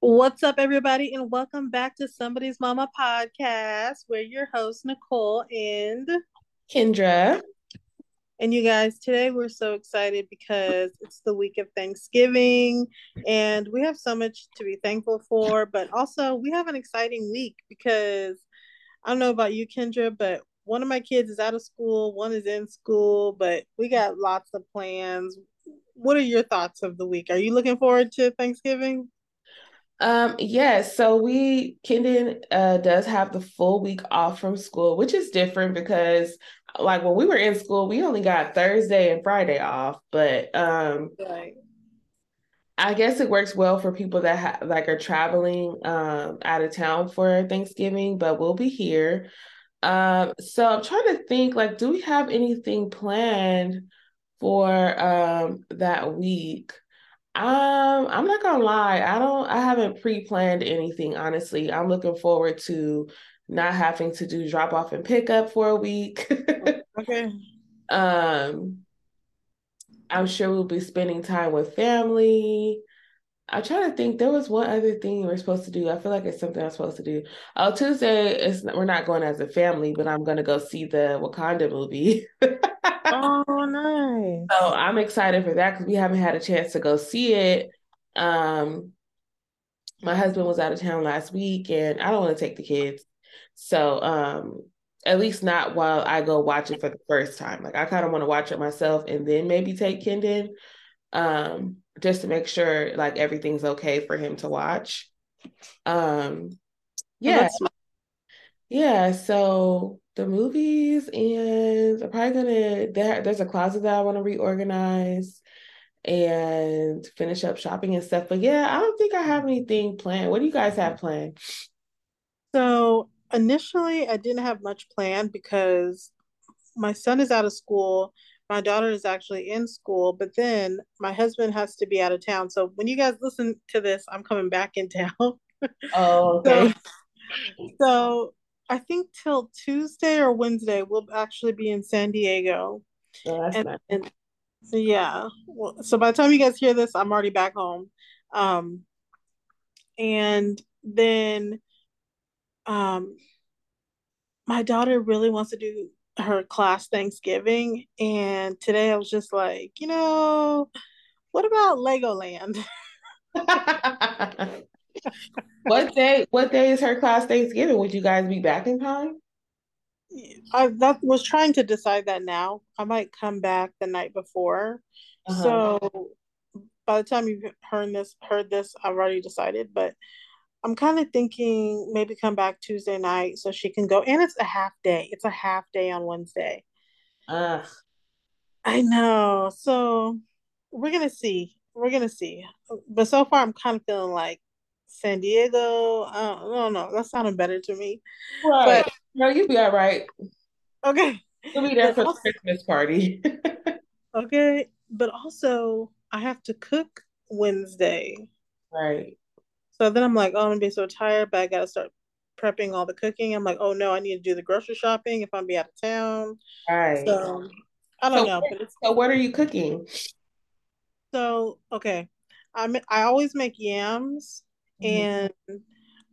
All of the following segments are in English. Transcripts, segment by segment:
What's up, everybody, and welcome back to Somebody's Mama podcast. We're your hosts, Nicole and Kendra. And you guys, today we're so excited because it's the week of Thanksgiving and we have so much to be thankful for, but also we have an exciting week because I don't know about you, Kendra, but one of my kids is out of school, one is in school, but we got lots of plans. What are your thoughts of the week? Are you looking forward to Thanksgiving? Um, yes, so we Kendon uh does have the full week off from school, which is different because like when we were in school, we only got Thursday and Friday off, but um right. I guess it works well for people that ha- like are traveling um out of town for Thanksgiving, but we'll be here. Um, so I'm trying to think like, do we have anything planned for um that week? Um, I'm not gonna lie, I don't I haven't pre-planned anything, honestly. I'm looking forward to not having to do drop off and pick up for a week. okay. Um I'm sure we'll be spending time with family. I'm trying to think. There was one other thing we are supposed to do. I feel like it's something I'm supposed to do. Oh, Tuesday is we're not going as a family, but I'm gonna go see the Wakanda movie. oh, nice. So I'm excited for that because we haven't had a chance to go see it. Um, my husband was out of town last week, and I don't want to take the kids. So um, at least not while I go watch it for the first time. Like I kind of want to watch it myself and then maybe take Kendon um, just to make sure like everything's okay for him to watch. Um, yeah. Oh, yeah, so the movies and I'm probably gonna there, there's a closet that I want to reorganize and finish up shopping and stuff. But yeah, I don't think I have anything planned. What do you guys have planned? So initially I didn't have much planned because my son is out of school my daughter is actually in school, but then my husband has to be out of town. So when you guys listen to this, I'm coming back in town. Oh, okay. so, so I think till Tuesday or Wednesday, we'll actually be in San Diego. Oh, that's and, nice. and so yeah. Well, so by the time you guys hear this, I'm already back home. Um, and then um, my daughter really wants to do her class Thanksgiving, and today I was just like, you know, what about Legoland? what day? What day is her class Thanksgiving? Would you guys be back in time? I that was trying to decide that now. I might come back the night before. Uh-huh. So by the time you've heard this, heard this, I've already decided. But I'm kind of thinking maybe come back Tuesday night so she can go. And it's a half day. It's a half day on Wednesday. Ugh. I know. So we're gonna see. We're gonna see. But so far, I'm kind of feeling like San Diego. I don't, I don't know. That sounded better to me. Right. But, no, you'll be all right. Okay. You'll be there for also, the Christmas party. okay. But also, I have to cook Wednesday. Right. So then I'm like, oh, I'm gonna be so tired, but I gotta start prepping all the cooking. I'm like, oh no, I need to do the grocery shopping if I'm be out of town. Right. So I don't so know. But so what are you cooking? So okay, I I always make yams, mm-hmm. and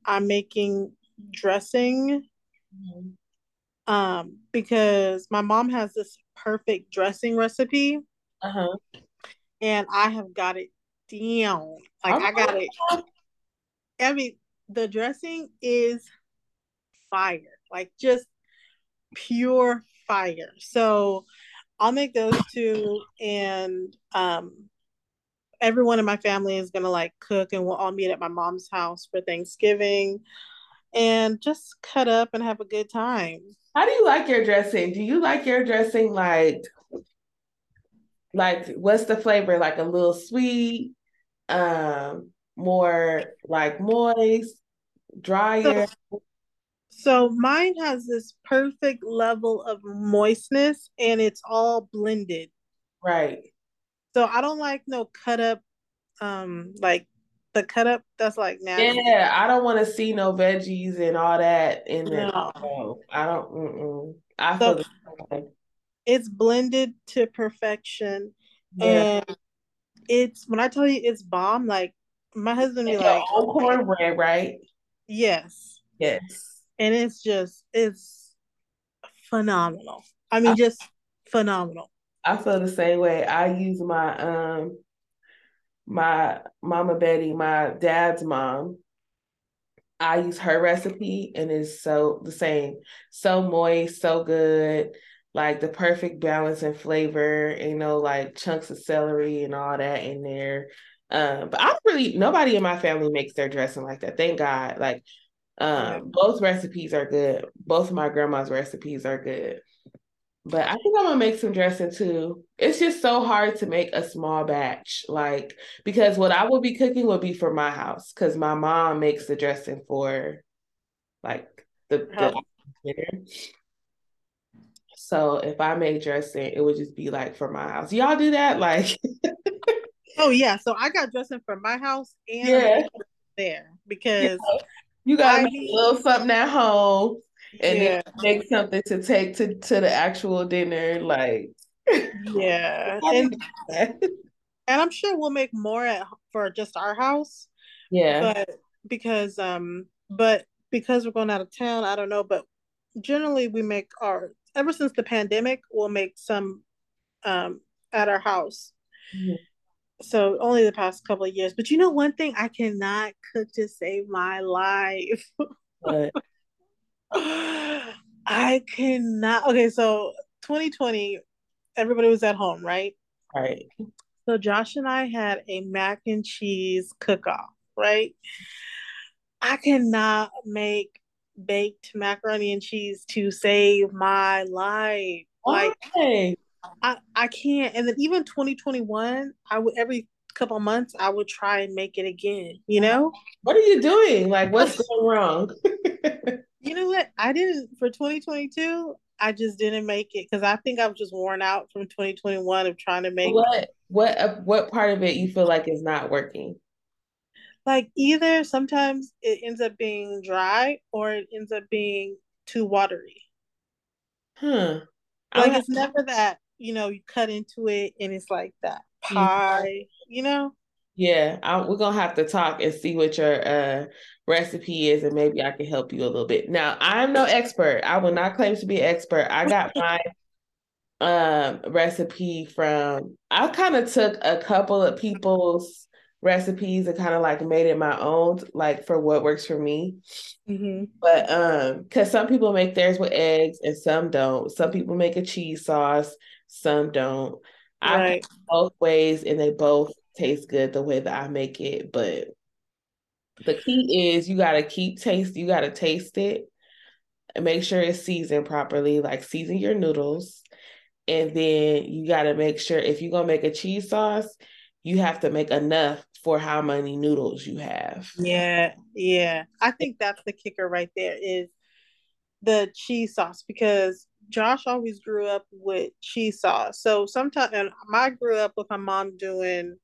I'm making dressing. Mm-hmm. Um, because my mom has this perfect dressing recipe. Uh huh. And I have got it down. Like I got it. I mean, the dressing is fire, like just pure fire. So I'll make those two, and um, everyone in my family is gonna like cook, and we'll all meet at my mom's house for Thanksgiving, and just cut up and have a good time. How do you like your dressing? Do you like your dressing like, like what's the flavor? Like a little sweet, um, more like moist, drier? So, so mine has this perfect level of moistness and it's all blended. Right. So I don't like no cut up um like the cut up that's like now. Yeah, I don't want to see no veggies and all that in there. No. I don't. Mm-mm. I so feel it's blended to perfection, yeah. and it's when I tell you it's bomb. Like my husband be like old cornbread, right? Yes. Yes. And it's just it's phenomenal. I mean, I, just phenomenal. I feel the same way. I use my um my mama Betty, my dad's mom. I use her recipe and it's so the same. So moist, so good. Like the perfect balance and flavor, you know, like chunks of celery and all that in there. Um, but I don't really nobody in my family makes their dressing like that. Thank God. Like um, both recipes are good. Both of my grandma's recipes are good. But I think I'm gonna make some dressing too. It's just so hard to make a small batch, like because what I will be cooking will be for my house because my mom makes the dressing for like the, the dinner. So if I make dressing, it would just be like for my house. Y'all do that, like. oh yeah, so I got dressing for my house and yeah. there because yeah. you make a little something at home and yeah. then make something to take to to the actual dinner like yeah. And, and i'm sure we'll make more at, for just our house yeah. but because um but because we're going out of town i don't know but generally we make our ever since the pandemic we'll make some um at our house. Mm-hmm. so only the past couple of years. But you know one thing? I cannot cook to save my life I cannot. Okay, so 2020, everybody was at home, right? Right. So Josh and I had a mac and cheese cook off, right? I cannot make baked macaroni and cheese to save my life. Why? Like I, I can't. And then even 2021, I would every couple months I would try and make it again, you know? What are you doing? Like what's going wrong? You know what? I didn't for 2022. I just didn't make it because I think I was just worn out from 2021 of trying to make what what uh, what part of it you feel like is not working. Like either sometimes it ends up being dry or it ends up being too watery. Hmm. Like it's never that you know you cut into it and it's like that pie. You know. Yeah, I, we're gonna have to talk and see what your uh, recipe is, and maybe I can help you a little bit. Now, I'm no expert. I will not claim to be an expert. I got my um recipe from. I kind of took a couple of people's recipes and kind of like made it my own, like for what works for me. Mm-hmm. But um, because some people make theirs with eggs and some don't. Some people make a cheese sauce, some don't. Right. I both ways, and they both taste good the way that I make it. But the key is you gotta keep taste, you gotta taste it and make sure it's seasoned properly, like season your noodles. And then you gotta make sure if you're gonna make a cheese sauce, you have to make enough for how many noodles you have. Yeah, yeah. I think that's the kicker right there is the cheese sauce because Josh always grew up with cheese sauce. So sometimes and I grew up with my mom doing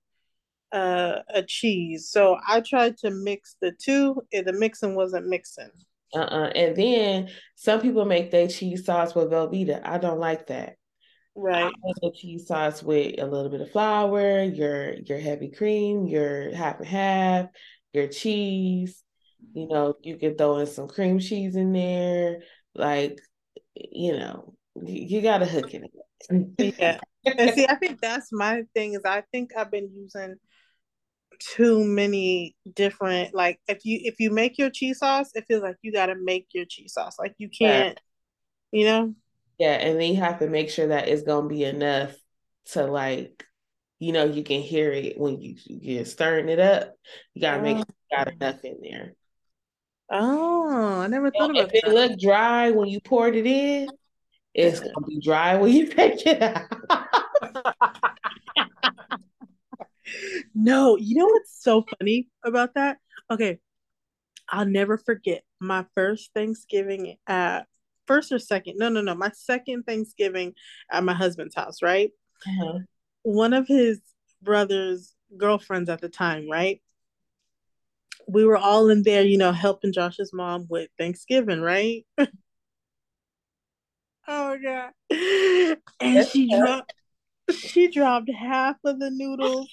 uh, a cheese. So I tried to mix the two, and the mixing wasn't mixing. Uh-uh. And then some people make their cheese sauce with Velveeta. I don't like that. Right. I make a cheese sauce with a little bit of flour, your your heavy cream, your half and half, your cheese. You know, you can throw in some cream cheese in there. Like, you know, you, you gotta hook it. yeah. And see, I think that's my thing is I think I've been using too many different like if you if you make your cheese sauce it feels like you got to make your cheese sauce like you can't yeah. you know yeah and then you have to make sure that it's gonna be enough to like you know you can hear it when you you're stirring it up you gotta oh. make sure you got oh. enough in there oh i never thought about it. if that. it look dry when you poured it in it's gonna be dry when you take it out no, you know what's so funny about that? Okay, I'll never forget my first Thanksgiving at first or second. No, no, no, my second Thanksgiving at my husband's house. Right. Uh-huh. One of his brother's girlfriends at the time. Right. We were all in there, you know, helping Josh's mom with Thanksgiving. Right. oh god. And she dropped she dropped half of the noodles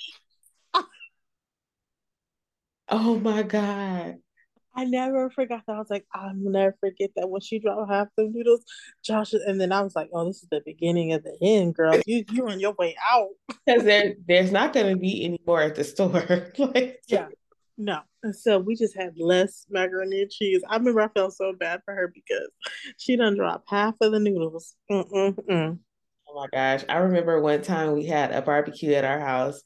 Oh my God. I never forgot that. I was like, I'll never forget that when she dropped half the noodles, Josh, and then I was like, oh, this is the beginning of the end, girl. You you're on your way out. Because there there's not gonna be any more at the store. like, yeah. No. And so we just had less macaroni and cheese. I remember I felt so bad for her because she done dropped half of the noodles. Mm-mm-mm. Oh my gosh. I remember one time we had a barbecue at our house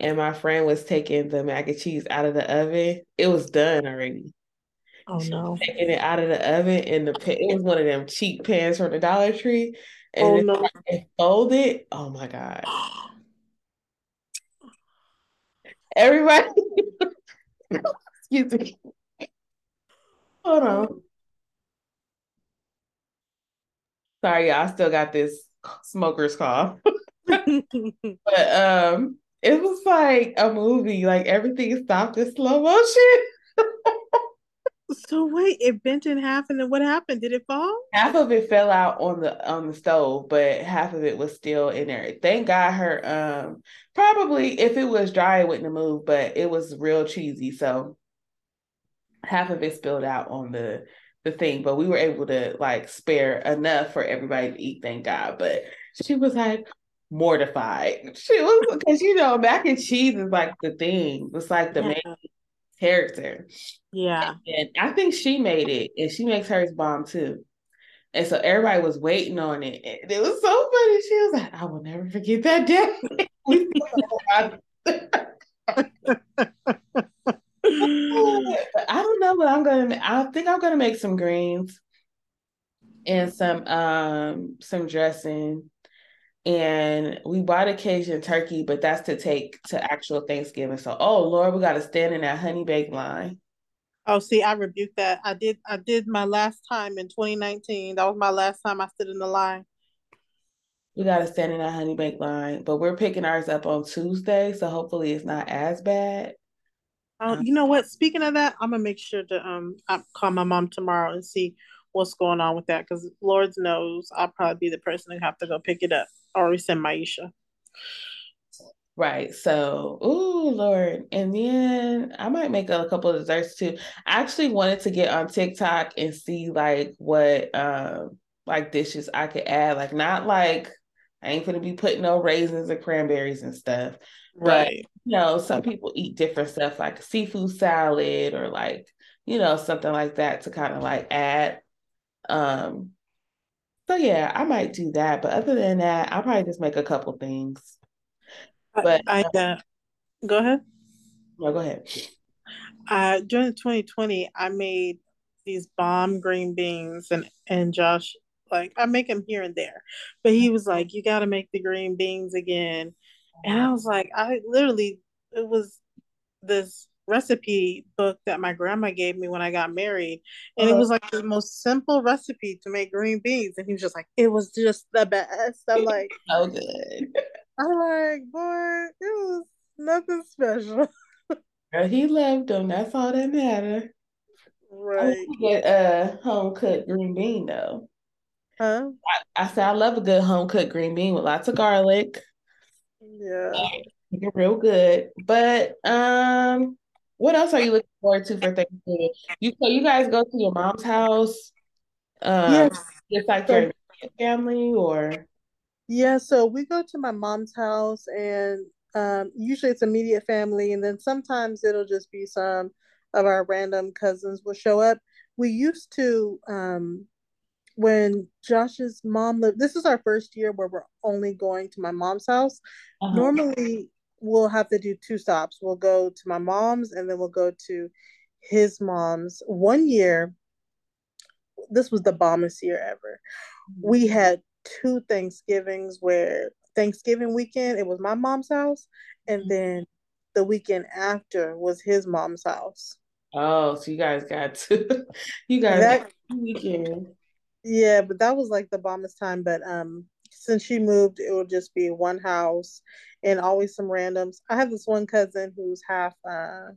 and my friend was taking the mac and cheese out of the oven. It was done already. Oh no! Taking it out of the oven and the it was one of them cheap pans from the Dollar Tree, and oh, no. it folded. Oh my god! Everybody, excuse me. Hold on. Sorry, y'all. I still got this smoker's cough. but um, it was like a movie. Like everything stopped in slow motion. So wait, it bent in half, and then what happened? Did it fall? Half of it fell out on the on the stove, but half of it was still in there. Thank God her um probably if it was dry it wouldn't have moved, but it was real cheesy, so half of it spilled out on the the thing, but we were able to like spare enough for everybody to eat, thank God. But she was like mortified. She was because you know mac and cheese is like the thing. It's like the yeah. main character. Yeah. And I think she made it and she makes hers bomb too. And so everybody was waiting on it. And it was so funny. She was like, I will never forget that day. I don't know what I'm gonna I think I'm gonna make some greens and some um some dressing and we bought a Cajun turkey, but that's to take to actual Thanksgiving. So, oh Lord, we got to stand in that honey baked line. Oh, see, I rebuked that. I did. I did my last time in 2019. That was my last time I stood in the line. We got to stand in that honey baked line, but we're picking ours up on Tuesday, so hopefully it's not as bad. Uh, you know what? Speaking of that, I'm gonna make sure to um I call my mom tomorrow and see what's going on with that because Lord knows I'll probably be the person to have to go pick it up or send Maisha. Right. So, oh Lord. And then I might make a, couple of desserts too. I actually wanted to get on TikTok and see like what um like dishes I could add. Like not like I ain't gonna be putting no raisins and cranberries and stuff. Right. But, you know, some people eat different stuff like seafood salad or like, you know, something like that to kind of like add. Um so yeah, I might do that. But other than that, I'll probably just make a couple things. But I, I uh, go ahead. No, go ahead. Uh, during 2020, I made these bomb green beans, and and Josh like I make them here and there, but he was like, "You got to make the green beans again," and I was like, I literally it was this recipe book that my grandma gave me when I got married. And uh-huh. it was like the most simple recipe to make green beans. And he was just like, it was just the best. I'm like, so good. I'm like, boy, it was nothing special. Girl, he loved them. That's all that mattered. Right. get a home cooked green bean though. Huh? I, I said I love a good home cooked green bean with lots of garlic. Yeah. real good. But um what else are you looking forward to for Thanksgiving? You so you guys go to your mom's house? Um, yes. It's like so, your family or? Yeah, so we go to my mom's house, and um, usually it's immediate family, and then sometimes it'll just be some of our random cousins will show up. We used to um, when Josh's mom lived. This is our first year where we're only going to my mom's house. Uh-huh. Normally, we'll have to do two stops. We'll go to my mom's and then we'll go to his mom's. One year, this was the bombest year ever. We mm-hmm. had two Thanksgivings where Thanksgiving weekend it was my mom's house, and mm-hmm. then the weekend after was his mom's house. Oh, so you guys got two. you guys that, weekend. Yeah, but that was like the bombest time. But um, since she moved, it will just be one house and always some randoms. I have this one cousin who's half uh,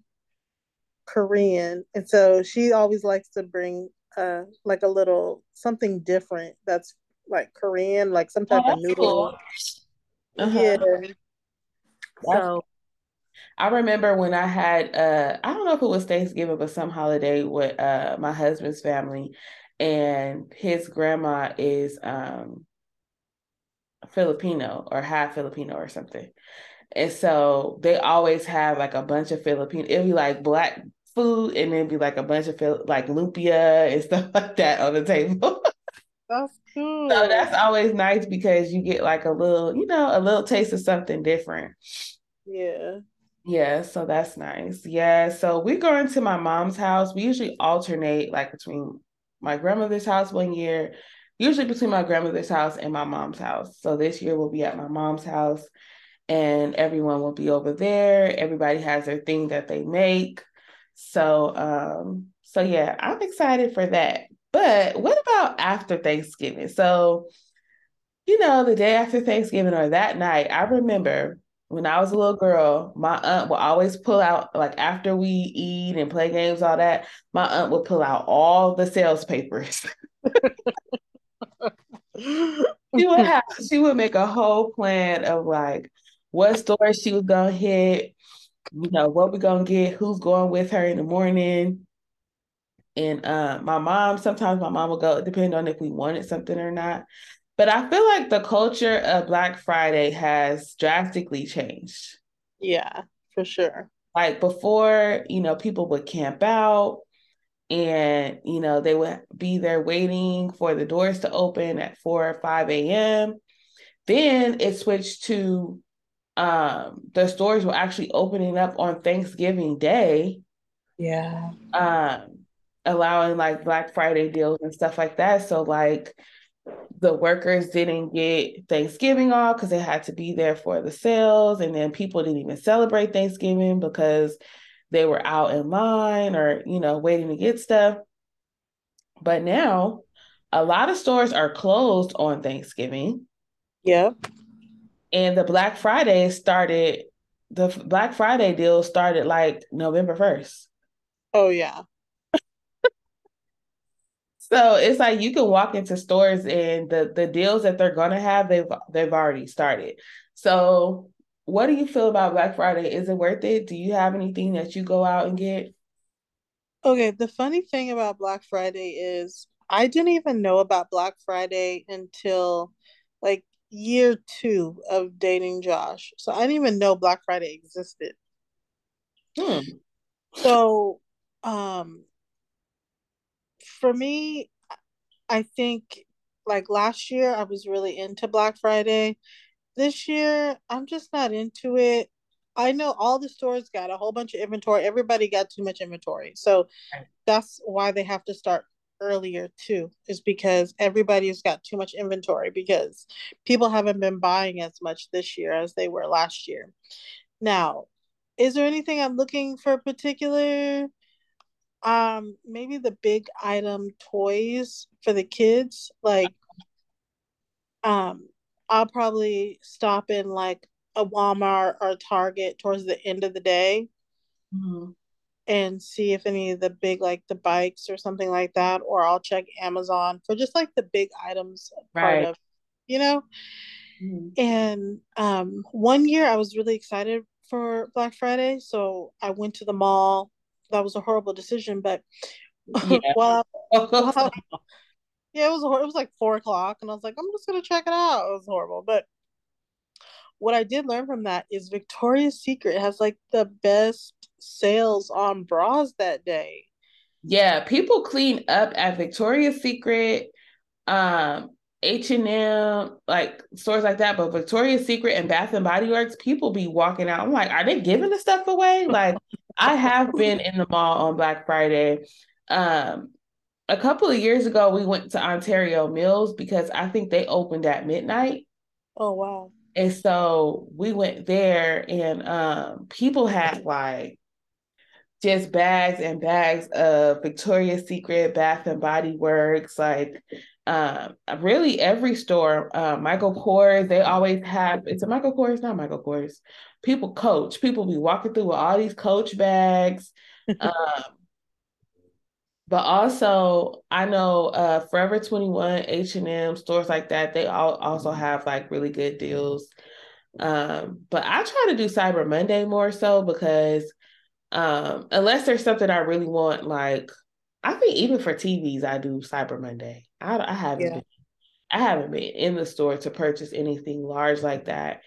Korean, and so she always likes to bring uh, like a little something different that's like Korean, like some type oh, of noodle. Cool. Uh-huh. Yeah. so I remember when I had uh I don't know if it was Thanksgiving, but some holiday with uh my husband's family, and his grandma is um Filipino or half Filipino or something. And so they always have like a bunch of Filipino, it'd be like black food and then be like a bunch of like lumpia and stuff like that on the table. That's cool. So that's always nice because you get like a little, you know, a little taste of something different. Yeah. Yeah, so that's nice. Yeah, so we go into my mom's house. We usually alternate like between my grandmother's house one year, usually between my grandmother's house and my mom's house. So this year we'll be at my mom's house and everyone will be over there. Everybody has their thing that they make. So um so yeah, I'm excited for that. But what about after Thanksgiving? So you know, the day after Thanksgiving or that night, I remember when I was a little girl, my aunt would always pull out, like after we eat and play games, all that, my aunt would pull out all the sales papers. she would have, she would make a whole plan of like what store she was gonna hit, you know, what we're gonna get, who's going with her in the morning. And uh, my mom, sometimes my mom will go, depending on if we wanted something or not. But I feel like the culture of Black Friday has drastically changed. Yeah, for sure. Like before, you know, people would camp out and, you know, they would be there waiting for the doors to open at 4 or 5 a.m. Then it switched to um the stores were actually opening up on Thanksgiving Day. Yeah. Um allowing like Black Friday deals and stuff like that. So like the workers didn't get Thanksgiving off because they had to be there for the sales, and then people didn't even celebrate Thanksgiving because they were out in line or you know waiting to get stuff. But now, a lot of stores are closed on Thanksgiving. Yep. And the Black Friday started. The Black Friday deal started like November first. Oh yeah. So it's like you can walk into stores and the the deals that they're gonna have, they've they've already started. So what do you feel about Black Friday? Is it worth it? Do you have anything that you go out and get? Okay, the funny thing about Black Friday is I didn't even know about Black Friday until like year two of dating Josh. So I didn't even know Black Friday existed. Hmm. So um for me, I think like last year I was really into Black Friday. This year I'm just not into it. I know all the stores got a whole bunch of inventory. Everybody got too much inventory. So that's why they have to start earlier too, is because everybody's got too much inventory because people haven't been buying as much this year as they were last year. Now, is there anything I'm looking for particular? um maybe the big item toys for the kids like um i'll probably stop in like a walmart or target towards the end of the day mm-hmm. and see if any of the big like the bikes or something like that or i'll check amazon for just like the big items right. part of you know mm-hmm. and um one year i was really excited for black friday so i went to the mall that was a horrible decision. But yeah, well, well, yeah, it was it was like four o'clock, and I was like, I'm just gonna check it out. It was horrible, but what I did learn from that is Victoria's Secret has like the best sales on bras that day. Yeah, people clean up at Victoria's Secret, um, H and M, like stores like that. But Victoria's Secret and Bath and Body Works, people be walking out. I'm like, are they giving the stuff away? Like, I have been in the mall on Black Friday. Um, a couple of years ago, we went to Ontario Mills because I think they opened at midnight. Oh wow! And so we went there, and um, people had like just bags and bags of Victoria's Secret, Bath and Body Works, like um, really every store. Uh, Michael Kors, they always have. It's a Michael Kors, not Michael Kors people coach. People be walking through with all these coach bags. um, but also, I know uh, Forever 21, H&M, stores like that, they all also have like really good deals. Um, but I try to do Cyber Monday more so because um, unless there's something I really want, like I think even for TVs, I do Cyber Monday. I, I haven't yeah. been, I haven't been in the store to purchase anything large like that.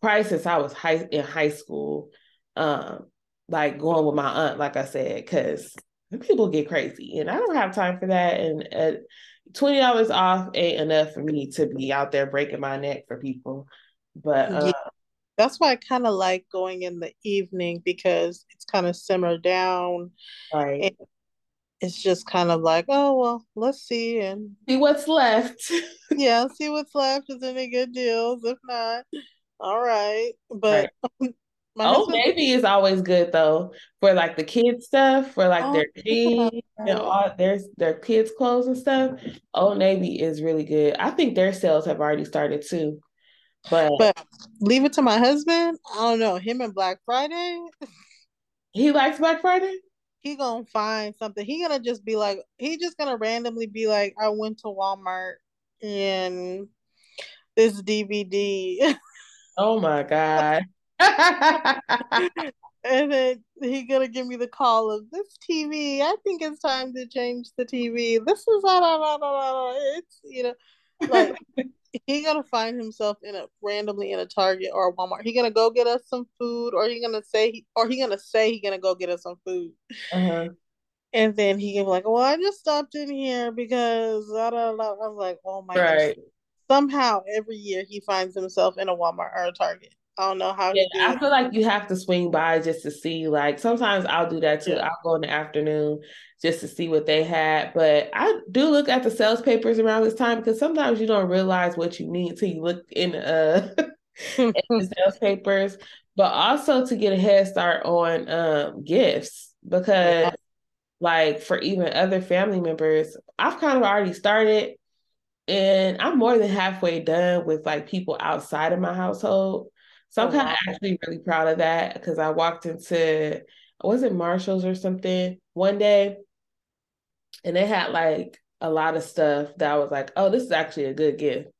Probably since I was high in high school, um, like going with my aunt, like I said, because people get crazy, and I don't have time for that. And uh, twenty dollars off ain't enough for me to be out there breaking my neck for people. But uh, yeah. that's why I kind of like going in the evening because it's kind of simmered down. Right. it's just kind of like, oh well, let's see and see what's left. yeah, see what's left. Is any good deals? If not, all right. But right. My Old husband... Navy is always good though for like the kids stuff, for like oh, their jeans and all their their kids clothes and stuff. Old Navy is really good. I think their sales have already started too. But but leave it to my husband. I don't know him and Black Friday. He likes Black Friday. He gonna find something. He gonna just be like he just gonna randomly be like, I went to Walmart and this DVD. Oh my god. And then he gonna give me the call of this TV. I think it's time to change the TV. This is blah, blah, blah, it's you know like he gonna find himself in a randomly in a Target or a Walmart. He gonna go get us some food, or he gonna say he or he gonna say he gonna go get us some food. Uh-huh. And then he can be like, "Well, I just stopped in here because I don't know." I'm like, "Oh my right. gosh!" Somehow, every year he finds himself in a Walmart or a Target. I don't know how. Yeah, I feel like you have to swing by just to see. Like sometimes I'll do that too. Yeah. I'll go in the afternoon just to see what they had. But I do look at the sales papers around this time because sometimes you don't realize what you need till you look in uh in the sales papers. But also to get a head start on um gifts because yeah. like for even other family members, I've kind of already started and I'm more than halfway done with like people outside of my household. So I'm oh, kind of wow. actually really proud of that because I walked into was it Marshalls or something one day, and they had like a lot of stuff that I was like, oh, this is actually a good gift.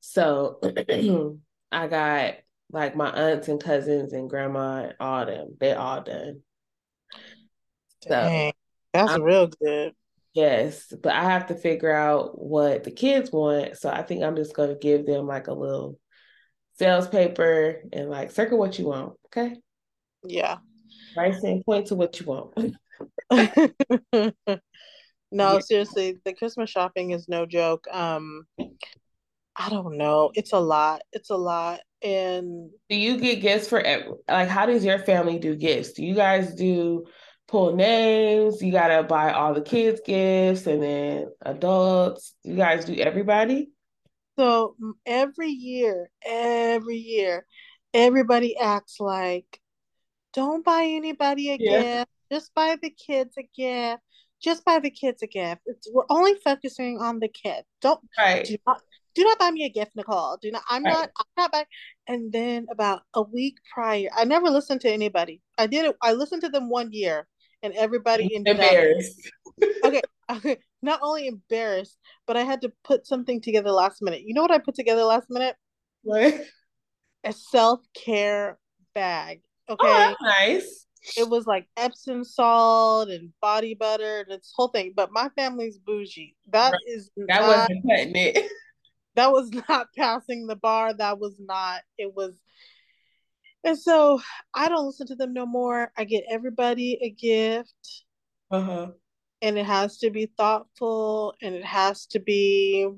So I got like my aunts and cousins and grandma and all them. They all done. Dang, so that's I'm, real good. Yes, but I have to figure out what the kids want. So I think I'm just gonna give them like a little sales paper and like circle what you want. Okay. Yeah. Right. And point to what you want. no, yeah. seriously, the Christmas shopping is no joke. Um, I don't know. It's a lot. It's a lot. And do you get gifts for like how does your family do gifts? Do you guys do pull names? You gotta buy all the kids gifts and then adults. You guys do everybody? So every year, every year, everybody acts like, don't buy anybody a yeah. gift, just buy the kids a gift. Just buy the kids a gift. It's, we're only focusing on the kid. Don't right. do not do not buy me a gift, Nicole. Do not. I'm right. not. I'm not buying. And then about a week prior, I never listened to anybody. I did it. I listened to them one year, and everybody ended embarrassed. Up, okay, okay, not only embarrassed, but I had to put something together last minute. You know what I put together last minute? What? A self care bag. Oh, okay. Oh, nice. It was like Epsom salt and body butter, and this whole thing. But my family's bougie. That right. is that not, wasn't cutting it. That was not passing the bar. That was not. It was. And so I don't listen to them no more. I get everybody a gift. Uh huh and it has to be thoughtful and it has to be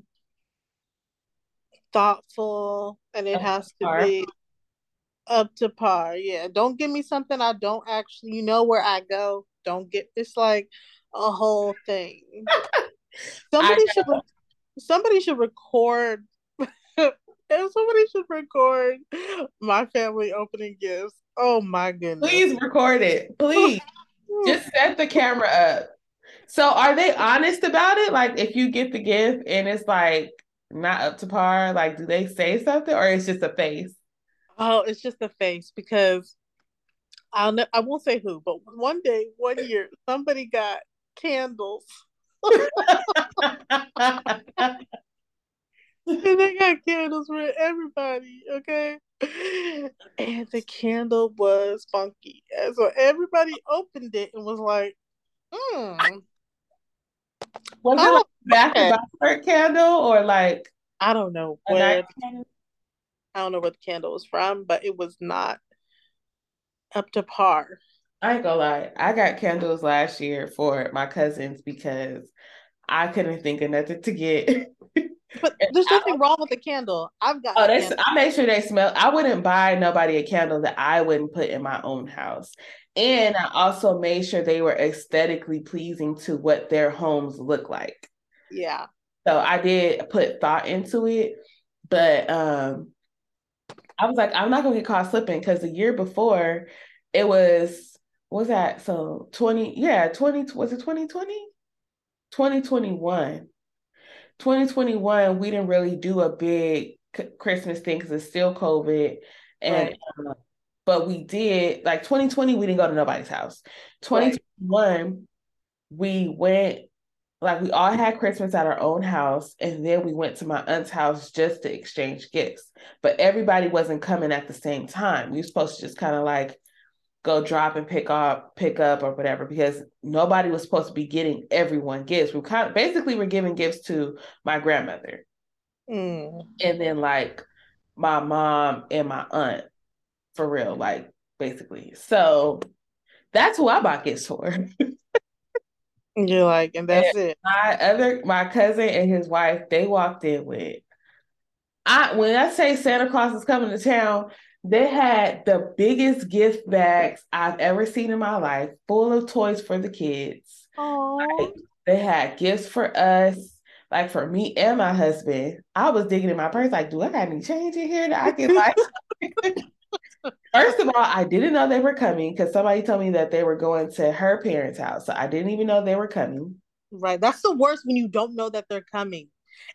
thoughtful and it up has to be up to par. Yeah. Don't give me something I don't actually you know where I go. Don't get it's like a whole thing. somebody should somebody should record and somebody should record my family opening gifts. Oh my goodness. Please record it. Please. Just set the camera up. So are they honest about it? Like if you get the gift and it's like not up to par, like do they say something or it's just a face? Oh, it's just a face because I'll ne- I won't say who, but one day, one year, somebody got candles. and they got candles for everybody, okay? And the candle was funky. And so everybody opened it and was like, hmm. Was it like oh, back about candle or like I don't know where I don't know what the candle was from, but it was not up to par. I ain't gonna lie. I got candles last year for my cousins because I couldn't think of nothing to get. But there's nothing wrong with the candle. I've got. Oh, they. I make sure they smell. I wouldn't buy nobody a candle that I wouldn't put in my own house, and I also made sure they were aesthetically pleasing to what their homes look like. Yeah. So I did put thought into it, but um, I was like, I'm not gonna get caught slipping because the year before, it was was that so twenty yeah twenty was it twenty twenty 2021. 2021, we didn't really do a big Christmas thing because it's still COVID. And right. uh, but we did like 2020, we didn't go to nobody's house. 2021, right. we went like we all had Christmas at our own house, and then we went to my aunt's house just to exchange gifts. But everybody wasn't coming at the same time. We were supposed to just kind of like go drop and pick up pick up or whatever because nobody was supposed to be getting everyone gifts we kind of basically were giving gifts to my grandmother mm. and then like my mom and my aunt for real like basically so that's who i bought gifts for you're like and that's and it my other my cousin and his wife they walked in with i when i say santa claus is coming to town they had the biggest gift bags I've ever seen in my life, full of toys for the kids. Like, they had gifts for us, like for me and my husband. I was digging in my purse, like, do I got any change in here that I can like? First of all, I didn't know they were coming because somebody told me that they were going to her parents' house. So I didn't even know they were coming. Right. That's the worst when you don't know that they're coming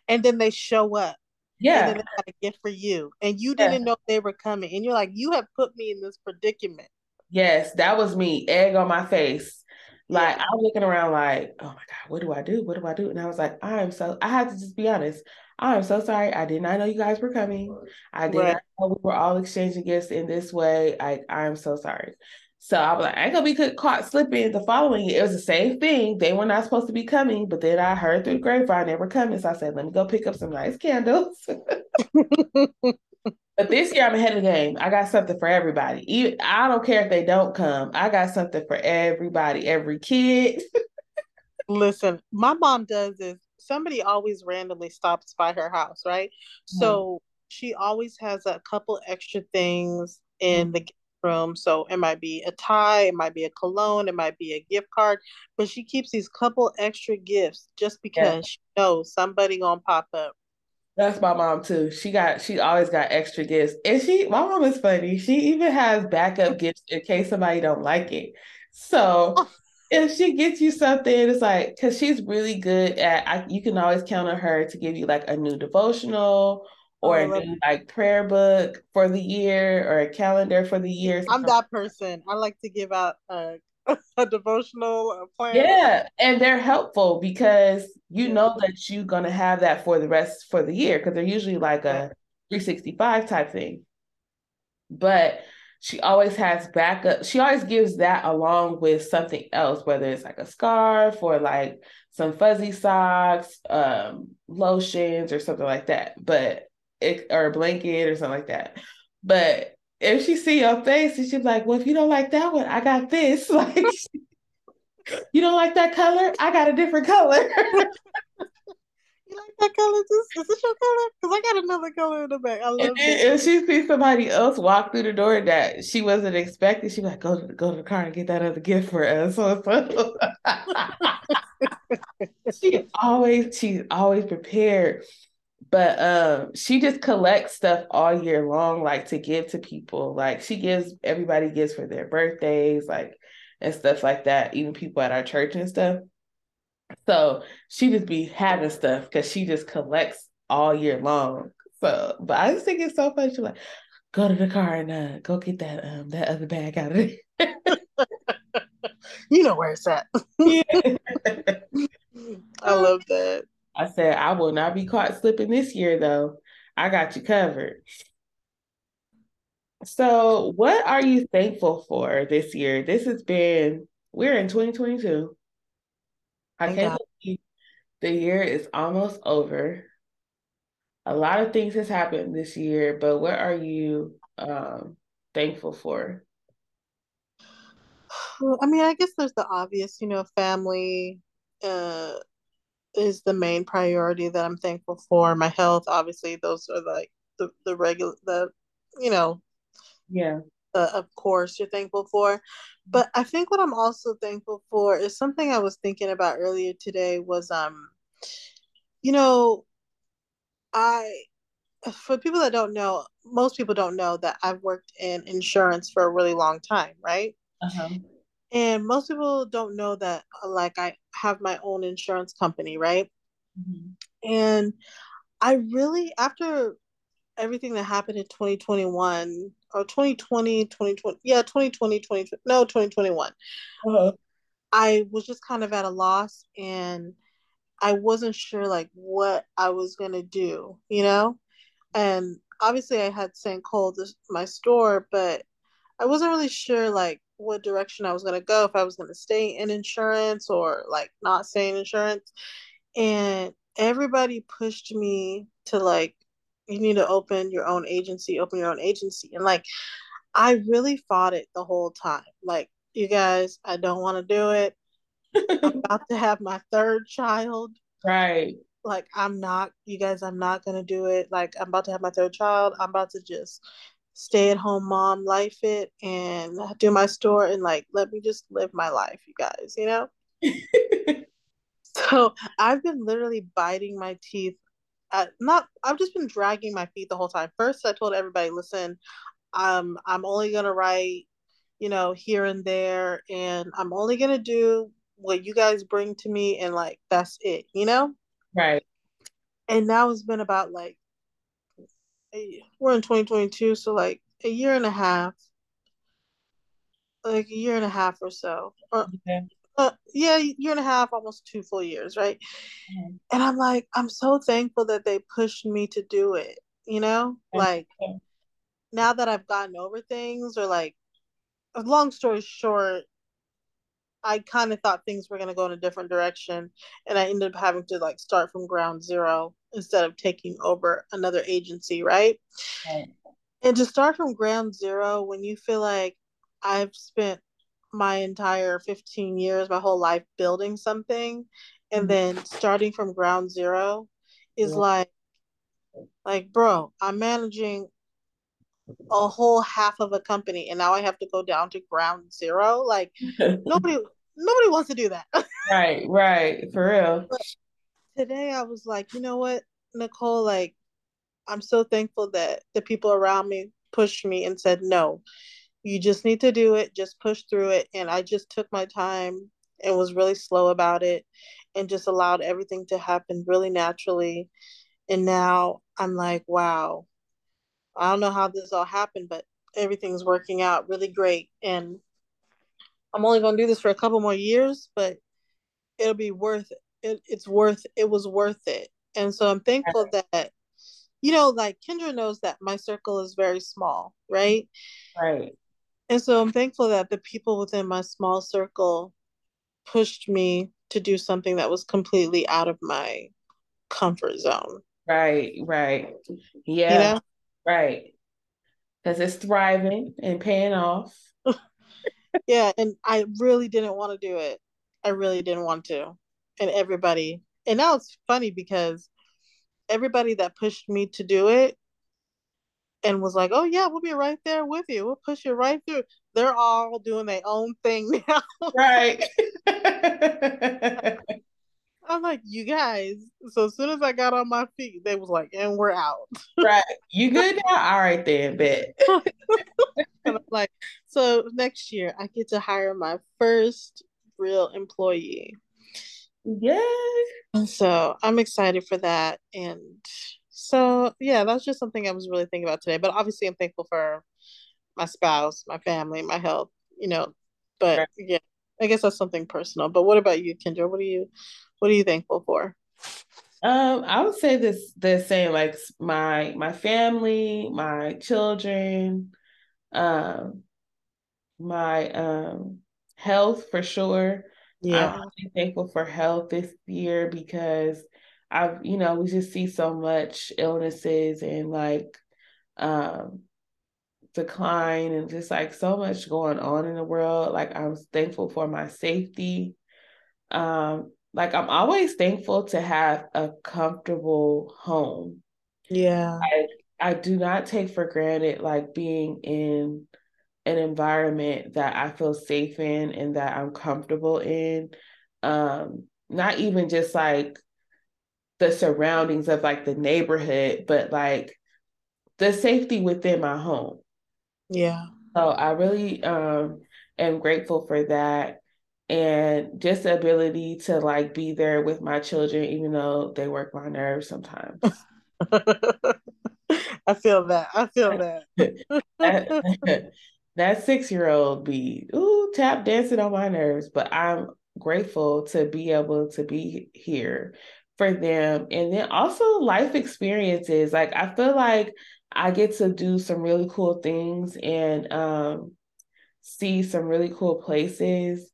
and then they show up. Yeah. And then they got a gift for you. And you didn't yeah. know they were coming. And you're like, you have put me in this predicament. Yes, that was me. Egg on my face. Like yeah. I was looking around like, oh my God, what do I do? What do I do? And I was like, I am so I had to just be honest. Oh, I am so sorry. I did not know you guys were coming. I did right. not know we were all exchanging gifts in this way. I I am so sorry. So I was like, I ain't gonna be caught slipping the following year. It was the same thing. They were not supposed to be coming, but then I heard through the grapevine they were coming. So I said, let me go pick up some nice candles. but this year I'm ahead of the game. I got something for everybody. Even, I don't care if they don't come. I got something for everybody, every kid. Listen, my mom does this. Somebody always randomly stops by her house, right? Mm-hmm. So she always has a couple extra things in mm-hmm. the room. So it might be a tie, it might be a cologne, it might be a gift card, but she keeps these couple extra gifts just because yeah. she knows somebody gonna pop up. That's my mom too. She got she always got extra gifts. And she my mom is funny. She even has backup gifts in case somebody don't like it. So if she gets you something, it's like because she's really good at I, you can always count on her to give you like a new devotional or a oh, new like prayer book for the year or a calendar for the year. I'm that person. I like to give out a, a devotional plan. Yeah, and they're helpful because you know that you're gonna have that for the rest for the year because they're usually like a 365 type thing. But she always has backup. She always gives that along with something else, whether it's like a scarf or like some fuzzy socks, um, lotions or something like that. But it, or a blanket or something like that. But if she see your face and she's like, well, if you don't like that one, I got this. Like, you don't like that color? I got a different color. you like that color? Is, is this your color? Because I got another color in the back. I love it. If she sees somebody else walk through the door that she wasn't expecting, she's like, go to go to the car and get that other gift for us. So, so. she always she's always prepared but um she just collects stuff all year long like to give to people like she gives everybody gifts for their birthdays like and stuff like that even people at our church and stuff so she just be having stuff because she just collects all year long so but i just think it's so funny she's like go to the car and uh, go get that um that other bag out of there you know where it's at yeah. i love that I said, I will not be caught slipping this year, though. I got you covered. So, what are you thankful for this year? This has been, we're in 2022. I can't believe the year is almost over. A lot of things has happened this year, but what are you um, thankful for? I mean, I guess there's the obvious, you know, family uh, is the main priority that I'm thankful for. My health, obviously, those are like the, the regular, the, you know, yeah, uh, of course, you're thankful for. But I think what I'm also thankful for is something I was thinking about earlier today was, um, you know, I, for people that don't know, most people don't know that I've worked in insurance for a really long time, right? Uh-huh. And most people don't know that, like, I have my own insurance company, right? Mm-hmm. And I really, after everything that happened in 2021 or 2020, 2020, yeah, 2020, 2020, no, 2021, uh-huh. I was just kind of at a loss and I wasn't sure, like, what I was going to do, you know? And obviously, I had St. Cole, my store, but I wasn't really sure, like, what direction I was going to go, if I was going to stay in insurance or like not stay in insurance. And everybody pushed me to like, you need to open your own agency, open your own agency. And like, I really fought it the whole time. Like, you guys, I don't want to do it. I'm about to have my third child. Right. Like, I'm not, you guys, I'm not going to do it. Like, I'm about to have my third child. I'm about to just stay at home mom life it and do my store and like let me just live my life, you guys, you know? so I've been literally biting my teeth not I've just been dragging my feet the whole time. First I told everybody, listen, um I'm only gonna write, you know, here and there and I'm only gonna do what you guys bring to me and like that's it, you know? Right. And now it's been about like we're in 2022, so like a year and a half, like a year and a half or so, or uh, yeah, year and a half, almost two full years, right? Mm-hmm. And I'm like, I'm so thankful that they pushed me to do it. You know, like now that I've gotten over things, or like, long story short, I kind of thought things were going to go in a different direction. And I ended up having to like start from ground zero instead of taking over another agency, right? right. And to start from ground zero when you feel like I've spent my entire 15 years, my whole life building something, and mm-hmm. then starting from ground zero is yeah. like, like, bro, I'm managing a whole half of a company and now I have to go down to ground zero. Like nobody nobody wants to do that. right, right, for real. But today I was like, you know what, Nicole, like I'm so thankful that the people around me pushed me and said, no, you just need to do it, just push through it. And I just took my time and was really slow about it and just allowed everything to happen really naturally. And now I'm like, wow, I don't know how this all happened, but everything's working out really great. And I'm only going to do this for a couple more years, but it'll be worth it. it. It's worth it was worth it. And so I'm thankful that you know, like Kendra knows that my circle is very small, right? Right. And so I'm thankful that the people within my small circle pushed me to do something that was completely out of my comfort zone. Right, right. Yeah. You know? Right. Because it's thriving and paying off yeah, and I really didn't want to do it. I really didn't want to. And everybody, and now it's funny because everybody that pushed me to do it and was like, "Oh yeah, we'll be right there with you. We'll push you right through." They're all doing their own thing now. right. I'm like, you guys. So as soon as I got on my feet, they was like, and we're out. right. You good now? All right then, bet. and I'm like, so next year I get to hire my first real employee. Yeah. so I'm excited for that. And so yeah, that's just something I was really thinking about today. But obviously I'm thankful for my spouse, my family, my health, you know. But right. yeah, I guess that's something personal. But what about you, Kendra? What are you what are you thankful for? Um, I would say this the same, like my my family, my children, um, my um health for sure. Yeah. I'm really thankful for health this year because I've, you know, we just see so much illnesses and like um decline and just like so much going on in the world. Like I'm thankful for my safety. Um, like I'm always thankful to have a comfortable home. Yeah. I, I do not take for granted like being in an environment that I feel safe in and that I'm comfortable in. Um, not even just like the surroundings of like the neighborhood, but like the safety within my home. Yeah. So I really um am grateful for that and just the ability to like be there with my children even though they work my nerves sometimes. I feel that. I feel that. that, that six year old be ooh tap dancing on my nerves, but I'm grateful to be able to be here for them. And then also life experiences. Like I feel like I get to do some really cool things and um, see some really cool places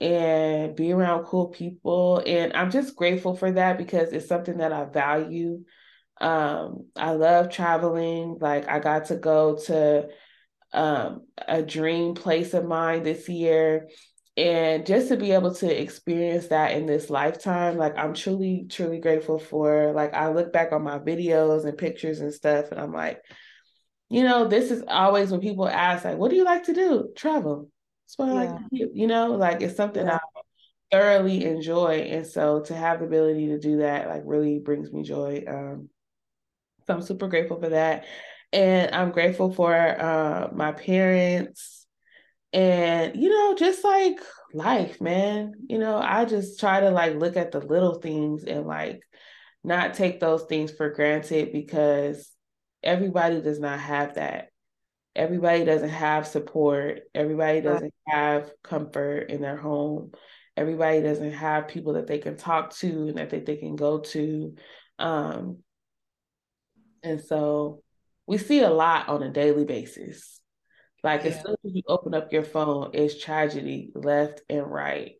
and be around cool people. And I'm just grateful for that because it's something that I value. Um, I love traveling. Like I got to go to um, a dream place of mine this year and just to be able to experience that in this lifetime like i'm truly truly grateful for like i look back on my videos and pictures and stuff and i'm like you know this is always when people ask like what do you like to do travel that's what yeah. i like to do you know like it's something yeah. i thoroughly enjoy and so to have the ability to do that like really brings me joy um so i'm super grateful for that and i'm grateful for uh my parents and you know just like life man. You know i just try to like look at the little things and like not take those things for granted because everybody does not have that. Everybody doesn't have support. Everybody doesn't have comfort in their home. Everybody doesn't have people that they can talk to and that they, they can go to um and so we see a lot on a daily basis like yeah. as soon as you open up your phone, it's tragedy left and right.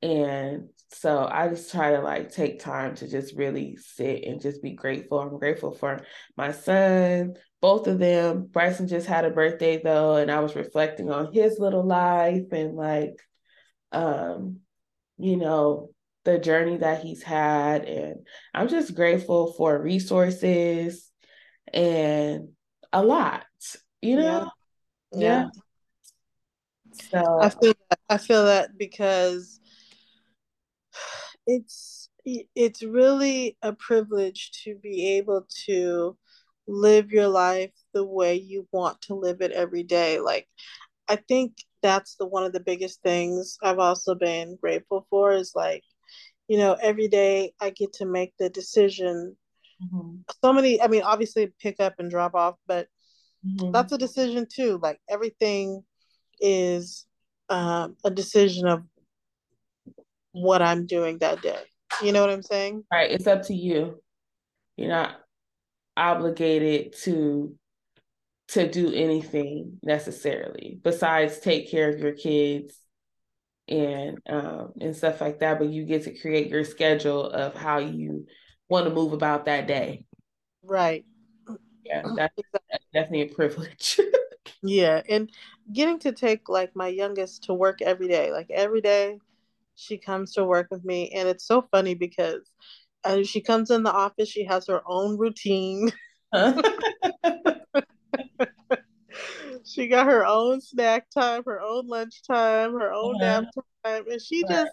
And so I just try to like take time to just really sit and just be grateful. I'm grateful for my son, both of them. Bryson just had a birthday though, and I was reflecting on his little life and like um, you know, the journey that he's had. And I'm just grateful for resources and a lot, you know? Yeah. Yeah. So I feel that, I feel that because it's it's really a privilege to be able to live your life the way you want to live it every day. Like I think that's the one of the biggest things I've also been grateful for is like, you know, every day I get to make the decision. Mm-hmm. So many, I mean, obviously pick up and drop off, but mm-hmm. that's a decision too. Like everything is um, a decision of what I'm doing that day. You know what I'm saying? Right. It's up to you. You're not obligated to to do anything necessarily besides take care of your kids and um and stuff like that but you get to create your schedule of how you want to move about that day right yeah, that's, that's definitely a privilege. yeah, and getting to take like my youngest to work every day, like every day, she comes to work with me, and it's so funny because as she comes in the office, she has her own routine. she got her own snack time, her own lunch time, her own uh-huh. nap time, and she right. just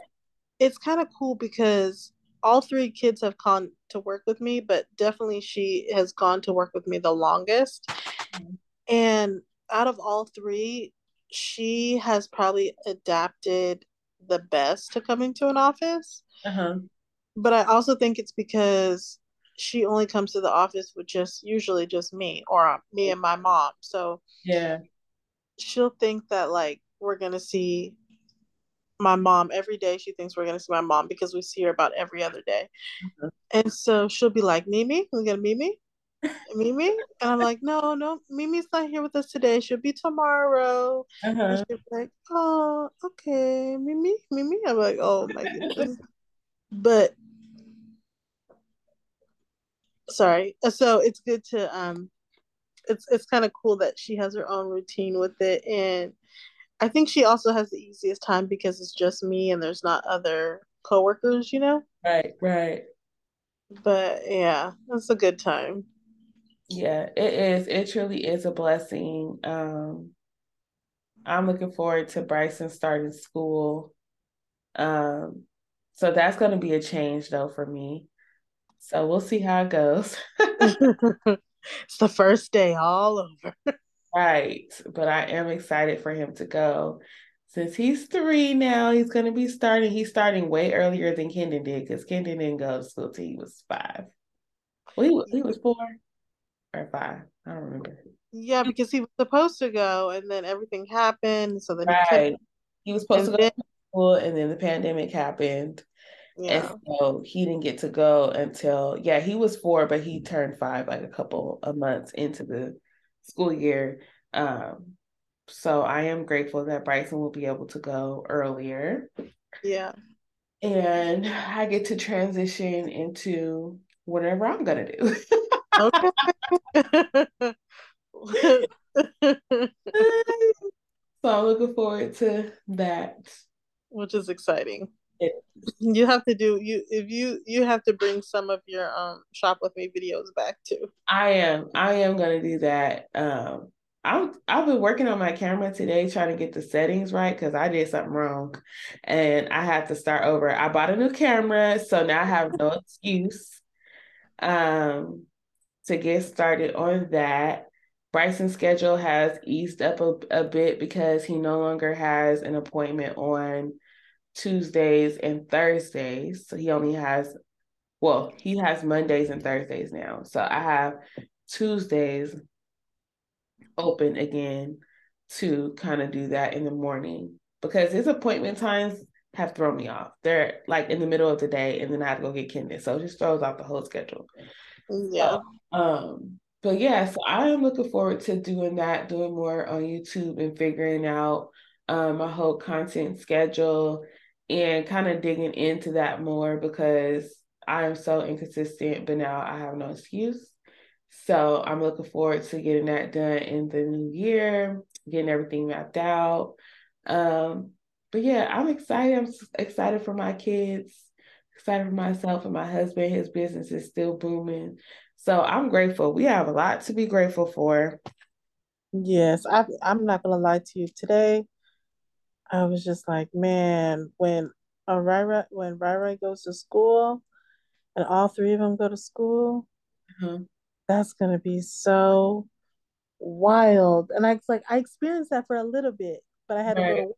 it's kind of cool because all three kids have gone to work with me, but definitely she has gone to work with me the longest. Mm-hmm. And out of all three, she has probably adapted the best to coming to an office. Uh-huh. But I also think it's because she only comes to the office with just usually just me or me and my mom. So yeah, she'll think that like we're gonna see my mom every day. She thinks we're gonna see my mom because we see her about every other day. Mm-hmm. And so she'll be like, Mimi, we gonna meet Mimi? Mimi? And I'm like, no, no, Mimi's not here with us today. She'll be tomorrow. Uh-huh. And she'll be like, oh, okay, Mimi, Mimi. I'm like, oh my goodness. but sorry. So it's good to um it's it's kind of cool that she has her own routine with it and I think she also has the easiest time because it's just me and there's not other coworkers, you know? Right, right. But yeah, it's a good time. Yeah, it is. It truly is a blessing. Um I'm looking forward to Bryson starting school. Um so that's going to be a change though for me. So we'll see how it goes. it's the first day all over. right. But I am excited for him to go. Since he's three now, he's going to be starting. He's starting way earlier than Kendon did because Kendon didn't go to school till he was five. Well, he, he was four or five. I don't remember. Yeah, because he was supposed to go and then everything happened. So then right. he, he was supposed and to go then, to school and then the pandemic happened. Yeah. And so he didn't get to go until yeah, he was four, but he turned five like a couple of months into the school year. Um, so I am grateful that Bryson will be able to go earlier. Yeah. And I get to transition into whatever I'm gonna do. so I'm looking forward to that. Which is exciting you have to do you if you you have to bring some of your um shop with me videos back too i am i am gonna do that um I've I've been working on my camera today trying to get the settings right because I did something wrong and I had to start over. I bought a new camera, so now I have no excuse um, to get started on that. Bryson's schedule has eased up a, a bit because he no longer has an appointment on Tuesdays and Thursdays. So he only has, well, he has Mondays and Thursdays now. So I have Tuesdays open again to kind of do that in the morning because his appointment times have thrown me off. They're like in the middle of the day and then I have to go get Kendon. So it just throws off the whole schedule. Yeah. So, um, but yeah, so I am looking forward to doing that, doing more on YouTube and figuring out um, my whole content schedule and kind of digging into that more because I am so inconsistent, but now I have no excuse. So I'm looking forward to getting that done in the new year, getting everything mapped out. Um, but yeah, I'm excited. I'm excited for my kids, excited for myself and my husband. His business is still booming. So I'm grateful. We have a lot to be grateful for. Yes, I, I'm not gonna lie to you. Today, I was just like, man, when a Rai when Rai goes to school, and all three of them go to school, mm-hmm. that's gonna be so wild. And I like I experienced that for a little bit, but I had right. to go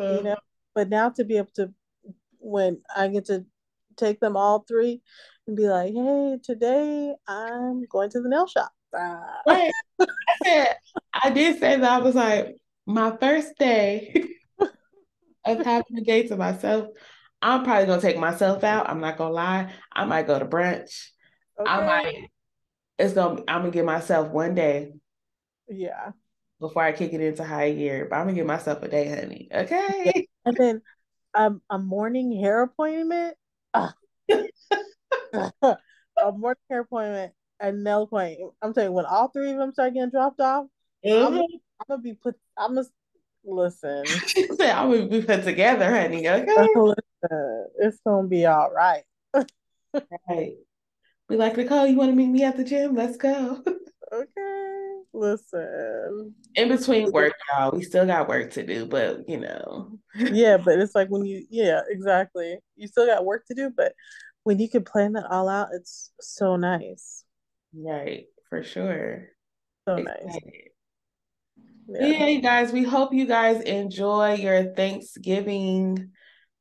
mm-hmm. you know. But now to be able to, when I get to take them all three and be like, hey, today I'm going to the nail shop. Ah. Right. I did say that. I was like, my first day of having a day to myself, I'm probably gonna take myself out. I'm not gonna lie. I might go to brunch. Okay. I might. It's gonna. I'm gonna give myself one day. Yeah. Before I kick it into high gear, but I'm gonna give myself a day, honey. Okay. And then, um, a morning hair appointment. Uh, a morning hair appointment and nail appointment. I'm telling you, when all three of them start getting dropped off, mm-hmm. I'm, I'm gonna be put. I'm gonna listen. Say I'm gonna be put together, honey. Okay. Listen, it's gonna be all right. right. Be like Nicole. You want to meet me at the gym? Let's go. okay. Listen. In between work, y'all, we still got work to do, but you know. yeah, but it's like when you, yeah, exactly. You still got work to do, but when you can plan that all out, it's so nice. Right, for sure. So Excited. nice. Yeah. yeah, guys, we hope you guys enjoy your Thanksgiving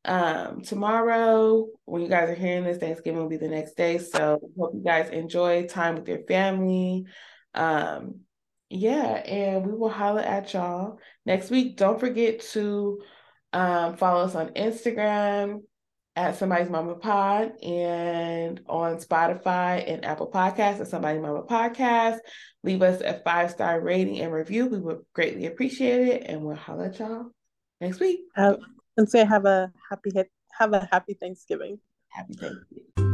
um tomorrow. When you guys are hearing this thanksgiving will be the next day. So hope you guys enjoy time with your family. Um yeah and we will holler at y'all next week. Don't forget to Um, follow us on Instagram at Somebody's Mama Pod and on Spotify and Apple Podcasts at Somebody's Mama Podcast. Leave us a five star rating and review. We would greatly appreciate it. And we'll holler at y'all next week. Uh, and say have a happy have a happy Thanksgiving. Happy Thanksgiving.